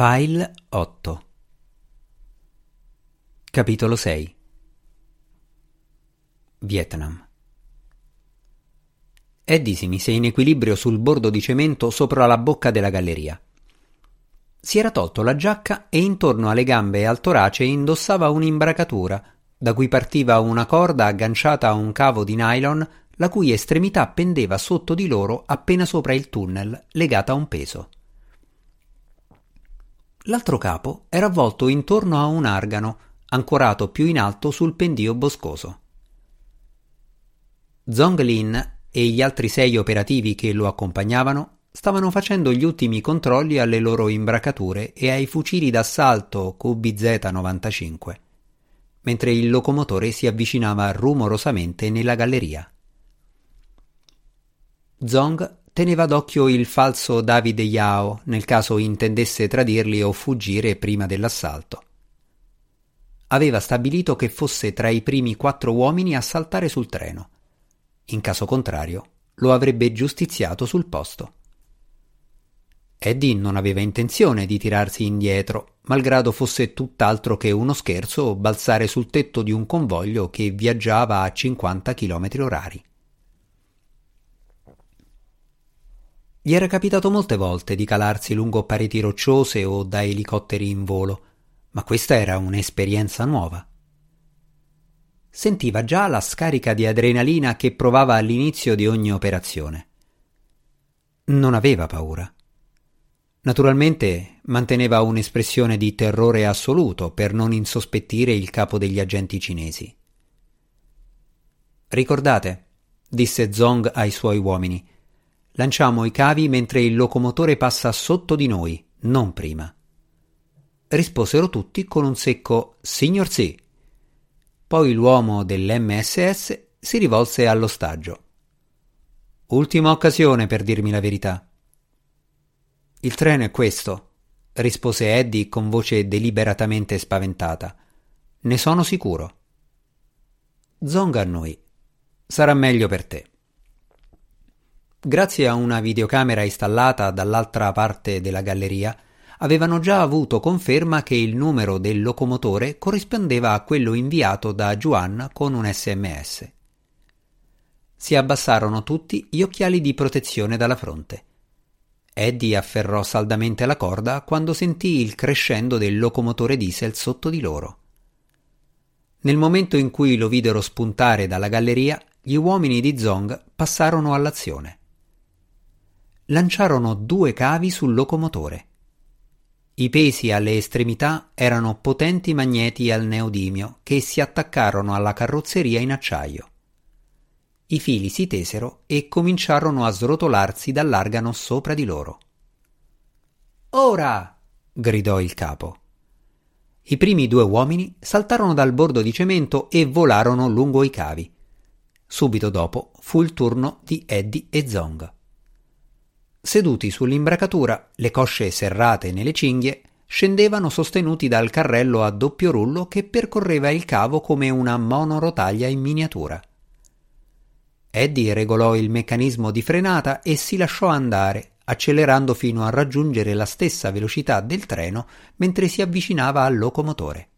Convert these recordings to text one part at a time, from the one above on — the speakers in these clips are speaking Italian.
File 8 Capitolo 6 Vietnam Eddie si mise in equilibrio sul bordo di cemento sopra la bocca della galleria. Si era tolto la giacca e intorno alle gambe e al torace indossava un'imbracatura, da cui partiva una corda agganciata a un cavo di nylon la cui estremità pendeva sotto di loro appena sopra il tunnel, legata a un peso. L'altro capo era avvolto intorno a un argano, ancorato più in alto sul pendio boscoso. Zong Lin e gli altri sei operativi che lo accompagnavano stavano facendo gli ultimi controlli alle loro imbracature e ai fucili d'assalto QBZ-95, mentre il locomotore si avvicinava rumorosamente nella galleria. Zong teneva d'occhio il falso Davide Yao nel caso intendesse tradirli o fuggire prima dell'assalto. Aveva stabilito che fosse tra i primi quattro uomini a saltare sul treno. In caso contrario, lo avrebbe giustiziato sul posto. Eddie non aveva intenzione di tirarsi indietro, malgrado fosse tutt'altro che uno scherzo balzare sul tetto di un convoglio che viaggiava a 50 km orari. Gli era capitato molte volte di calarsi lungo pareti rocciose o da elicotteri in volo, ma questa era un'esperienza nuova. Sentiva già la scarica di adrenalina che provava all'inizio di ogni operazione. Non aveva paura. Naturalmente manteneva un'espressione di terrore assoluto per non insospettire il capo degli agenti cinesi. Ricordate, disse Zong ai suoi uomini, Lanciamo i cavi mentre il locomotore passa sotto di noi, non prima. Risposero tutti con un secco Signor sì. Poi l'uomo dell'MSS si rivolse all'ostaggio. Ultima occasione per dirmi la verità. Il treno è questo, rispose Eddie con voce deliberatamente spaventata. Ne sono sicuro. Zong a noi. Sarà meglio per te. Grazie a una videocamera installata dall'altra parte della galleria, avevano già avuto conferma che il numero del locomotore corrispondeva a quello inviato da Juan con un sms. Si abbassarono tutti gli occhiali di protezione dalla fronte. Eddie afferrò saldamente la corda quando sentì il crescendo del locomotore diesel sotto di loro. Nel momento in cui lo videro spuntare dalla galleria, gli uomini di Zong passarono all'azione lanciarono due cavi sul locomotore. I pesi alle estremità erano potenti magneti al neodimio che si attaccarono alla carrozzeria in acciaio. I fili si tesero e cominciarono a srotolarsi dall'argano sopra di loro. Ora! gridò il capo. I primi due uomini saltarono dal bordo di cemento e volarono lungo i cavi. Subito dopo fu il turno di Eddie e Zong. Seduti sull'imbracatura, le cosce serrate nelle cinghie, scendevano sostenuti dal carrello a doppio rullo che percorreva il cavo come una monorotaglia in miniatura. Eddie regolò il meccanismo di frenata e si lasciò andare, accelerando fino a raggiungere la stessa velocità del treno mentre si avvicinava al locomotore.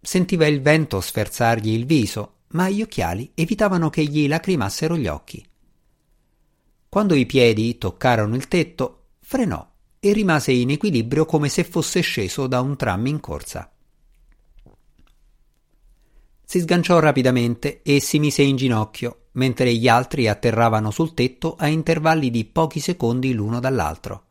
Sentiva il vento sferzargli il viso, ma gli occhiali evitavano che gli lacrimassero gli occhi. Quando i piedi toccarono il tetto, frenò e rimase in equilibrio come se fosse sceso da un tram in corsa. Si sganciò rapidamente e si mise in ginocchio, mentre gli altri atterravano sul tetto a intervalli di pochi secondi l'uno dall'altro.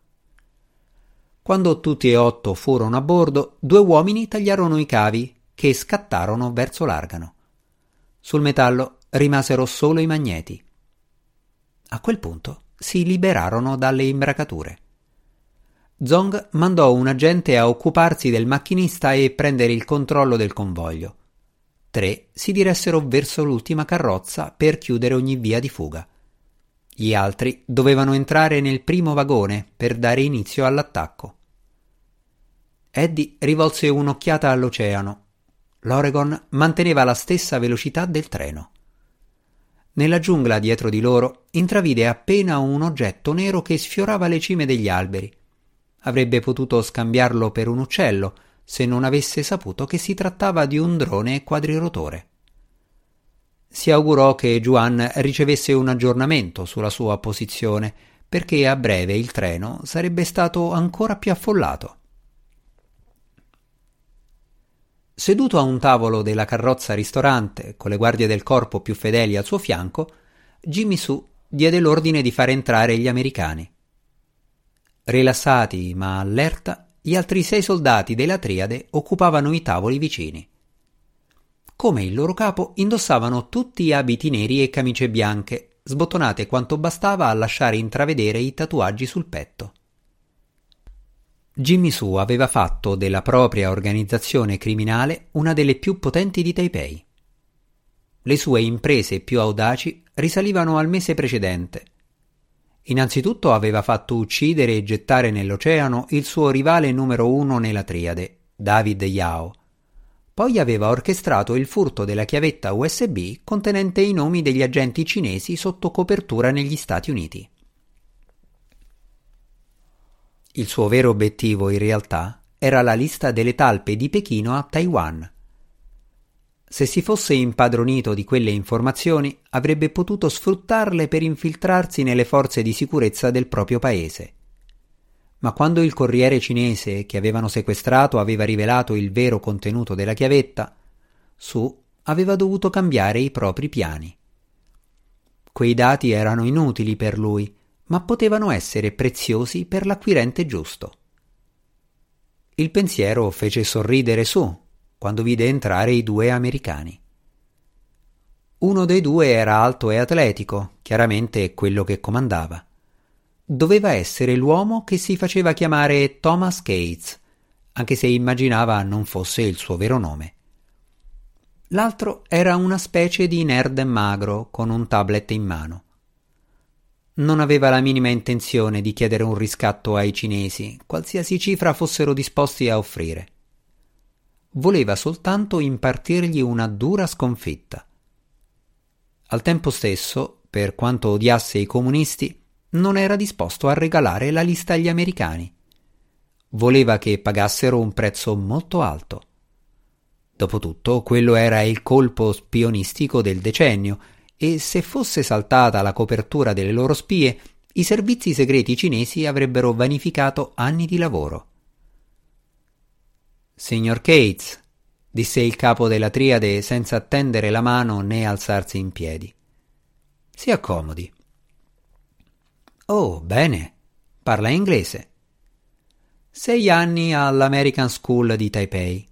Quando tutti e otto furono a bordo, due uomini tagliarono i cavi che scattarono verso l'argano. Sul metallo rimasero solo i magneti. A quel punto si liberarono dalle imbracature. Zong mandò un agente a occuparsi del macchinista e prendere il controllo del convoglio. Tre si diressero verso l'ultima carrozza per chiudere ogni via di fuga. Gli altri dovevano entrare nel primo vagone per dare inizio all'attacco. Eddie rivolse un'occhiata all'oceano. L'Oregon manteneva la stessa velocità del treno. Nella giungla dietro di loro intravide appena un oggetto nero che sfiorava le cime degli alberi. Avrebbe potuto scambiarlo per un uccello se non avesse saputo che si trattava di un drone quadrirotore. Si augurò che Juan ricevesse un aggiornamento sulla sua posizione, perché a breve il treno sarebbe stato ancora più affollato. Seduto a un tavolo della carrozza ristorante, con le guardie del corpo più fedeli al suo fianco, Jimmy Su diede l'ordine di far entrare gli americani. Rilassati ma allerta, gli altri sei soldati della triade occupavano i tavoli vicini. Come il loro capo, indossavano tutti abiti neri e camicie bianche, sbottonate quanto bastava a lasciare intravedere i tatuaggi sul petto. Jimmy Su aveva fatto della propria organizzazione criminale una delle più potenti di Taipei. Le sue imprese più audaci risalivano al mese precedente. Innanzitutto aveva fatto uccidere e gettare nell'oceano il suo rivale numero uno nella triade, David Yao. Poi aveva orchestrato il furto della chiavetta USB contenente i nomi degli agenti cinesi sotto copertura negli Stati Uniti. Il suo vero obiettivo in realtà era la lista delle talpe di Pechino a Taiwan. Se si fosse impadronito di quelle informazioni, avrebbe potuto sfruttarle per infiltrarsi nelle forze di sicurezza del proprio paese. Ma quando il corriere cinese che avevano sequestrato aveva rivelato il vero contenuto della chiavetta, Su aveva dovuto cambiare i propri piani. Quei dati erano inutili per lui ma potevano essere preziosi per l'acquirente giusto. Il pensiero fece sorridere su quando vide entrare i due americani. Uno dei due era alto e atletico, chiaramente quello che comandava. Doveva essere l'uomo che si faceva chiamare Thomas Cates, anche se immaginava non fosse il suo vero nome. L'altro era una specie di nerd magro con un tablet in mano non aveva la minima intenzione di chiedere un riscatto ai cinesi, qualsiasi cifra fossero disposti a offrire. Voleva soltanto impartirgli una dura sconfitta. Al tempo stesso, per quanto odiasse i comunisti, non era disposto a regalare la lista agli americani. Voleva che pagassero un prezzo molto alto. Dopotutto, quello era il colpo spionistico del decennio e se fosse saltata la copertura delle loro spie, i servizi segreti cinesi avrebbero vanificato anni di lavoro. Signor Cates, disse il capo della triade senza tendere la mano né alzarsi in piedi. Si accomodi. Oh, bene. Parla inglese. Sei anni all'American School di Taipei.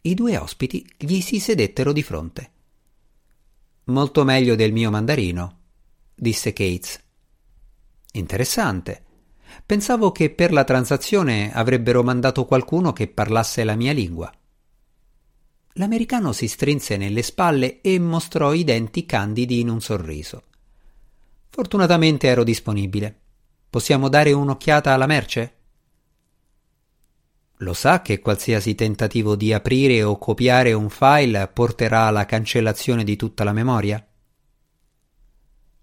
I due ospiti gli si sedettero di fronte. Molto meglio del mio mandarino, disse Cates. Interessante. Pensavo che per la transazione avrebbero mandato qualcuno che parlasse la mia lingua. L'americano si strinse nelle spalle e mostrò i denti candidi in un sorriso. Fortunatamente ero disponibile. Possiamo dare un'occhiata alla merce? Lo sa che qualsiasi tentativo di aprire o copiare un file porterà alla cancellazione di tutta la memoria?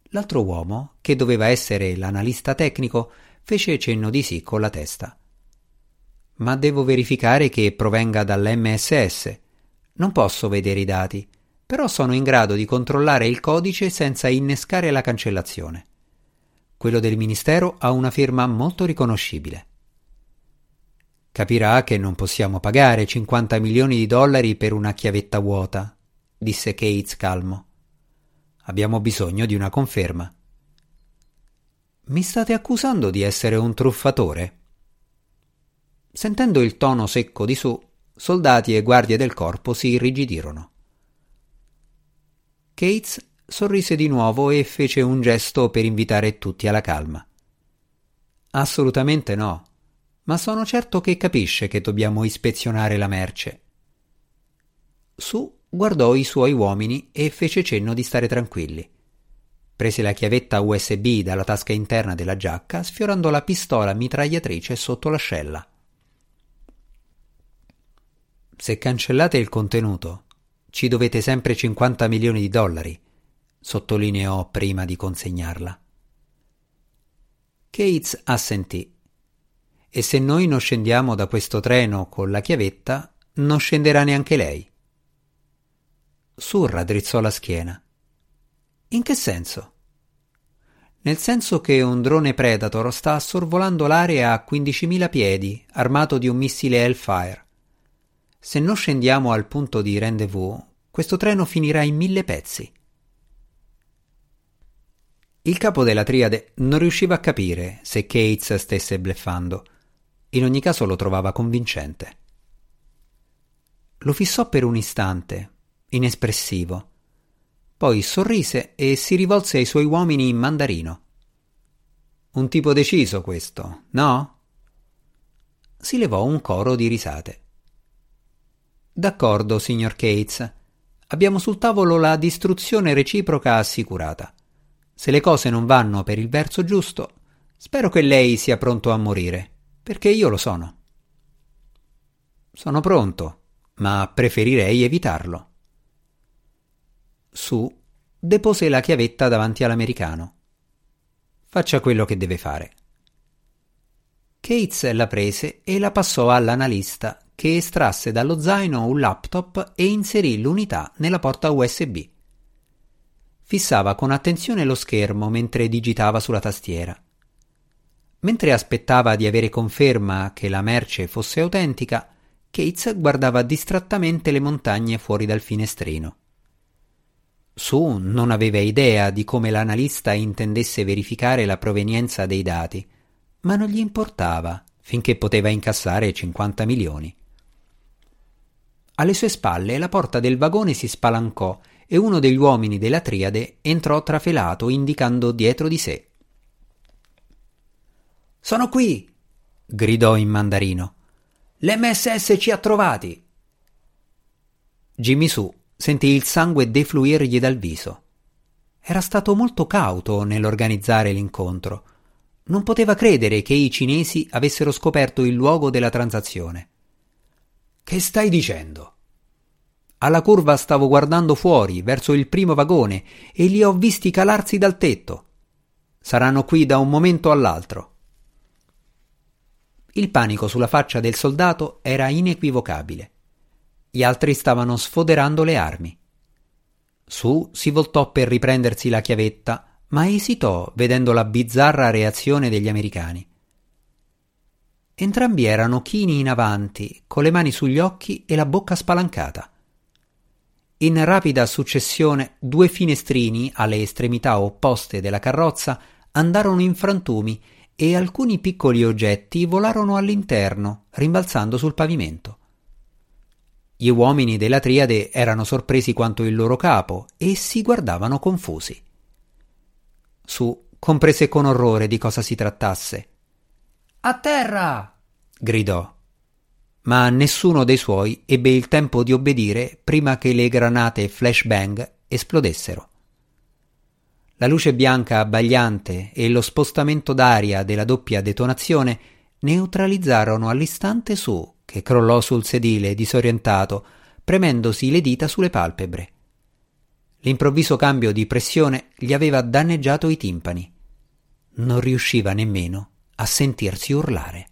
L'altro uomo, che doveva essere l'analista tecnico, fece cenno di sì con la testa. Ma devo verificare che provenga dall'MSS. Non posso vedere i dati, però sono in grado di controllare il codice senza innescare la cancellazione. Quello del Ministero ha una firma molto riconoscibile. Capirà che non possiamo pagare 50 milioni di dollari per una chiavetta vuota, disse Cates calmo. Abbiamo bisogno di una conferma. Mi state accusando di essere un truffatore? Sentendo il tono secco di su, soldati e guardie del corpo si irrigidirono. Cates sorrise di nuovo e fece un gesto per invitare tutti alla calma. Assolutamente no ma sono certo che capisce che dobbiamo ispezionare la merce. Su guardò i suoi uomini e fece cenno di stare tranquilli. Prese la chiavetta USB dalla tasca interna della giacca, sfiorando la pistola mitragliatrice sotto l'ascella. Se cancellate il contenuto, ci dovete sempre 50 milioni di dollari, sottolineò prima di consegnarla. Cates assentì e se noi non scendiamo da questo treno con la chiavetta, non scenderà neanche lei. Surra drizzò la schiena. In che senso? Nel senso che un drone Predator sta sorvolando l'area a 15.000 piedi, armato di un missile Hellfire. Se non scendiamo al punto di rendezvous, questo treno finirà in mille pezzi. Il capo della triade non riusciva a capire se Cates stesse bleffando. In ogni caso lo trovava convincente. Lo fissò per un istante, inespressivo. Poi sorrise e si rivolse ai suoi uomini in mandarino. Un tipo deciso questo, no? Si levò un coro di risate. D'accordo, signor Cates. Abbiamo sul tavolo la distruzione reciproca assicurata. Se le cose non vanno per il verso giusto, spero che lei sia pronto a morire, perché io lo sono. Sono pronto, ma preferirei evitarlo. Su depose la chiavetta davanti all'americano. Faccia quello che deve fare. Cates la prese e la passò all'analista che estrasse dallo zaino un laptop e inserì l'unità nella porta USB. Fissava con attenzione lo schermo mentre digitava sulla tastiera. Mentre aspettava di avere conferma che la merce fosse autentica, Cates guardava distrattamente le montagne fuori dal finestrino. Su non aveva idea di come l'analista intendesse verificare la provenienza dei dati, ma non gli importava finché poteva incassare 50 milioni. Alle sue spalle la porta del vagone si spalancò e uno degli uomini della triade entrò trafelato indicando dietro di sé. Sono qui! gridò in mandarino. L'MSS ci ha trovati! Jimmy Su sentì il sangue defluirgli dal viso. Era stato molto cauto nell'organizzare l'incontro. Non poteva credere che i cinesi avessero scoperto il luogo della transazione. Che stai dicendo? Alla curva stavo guardando fuori, verso il primo vagone, e li ho visti calarsi dal tetto. Saranno qui da un momento all'altro. Il panico sulla faccia del soldato era inequivocabile. Gli altri stavano sfoderando le armi. Su si voltò per riprendersi la chiavetta, ma esitò vedendo la bizzarra reazione degli americani. Entrambi erano chini in avanti, con le mani sugli occhi e la bocca spalancata. In rapida successione due finestrini alle estremità opposte della carrozza andarono in frantumi e alcuni piccoli oggetti volarono all'interno, rimbalzando sul pavimento. Gli uomini della triade erano sorpresi quanto il loro capo e si guardavano confusi. Su comprese con orrore di cosa si trattasse. A terra! gridò. Ma nessuno dei suoi ebbe il tempo di obbedire prima che le granate flashbang esplodessero. La luce bianca abbagliante e lo spostamento d'aria della doppia detonazione neutralizzarono all'istante su, che crollò sul sedile disorientato, premendosi le dita sulle palpebre. L'improvviso cambio di pressione gli aveva danneggiato i timpani. Non riusciva nemmeno a sentirsi urlare.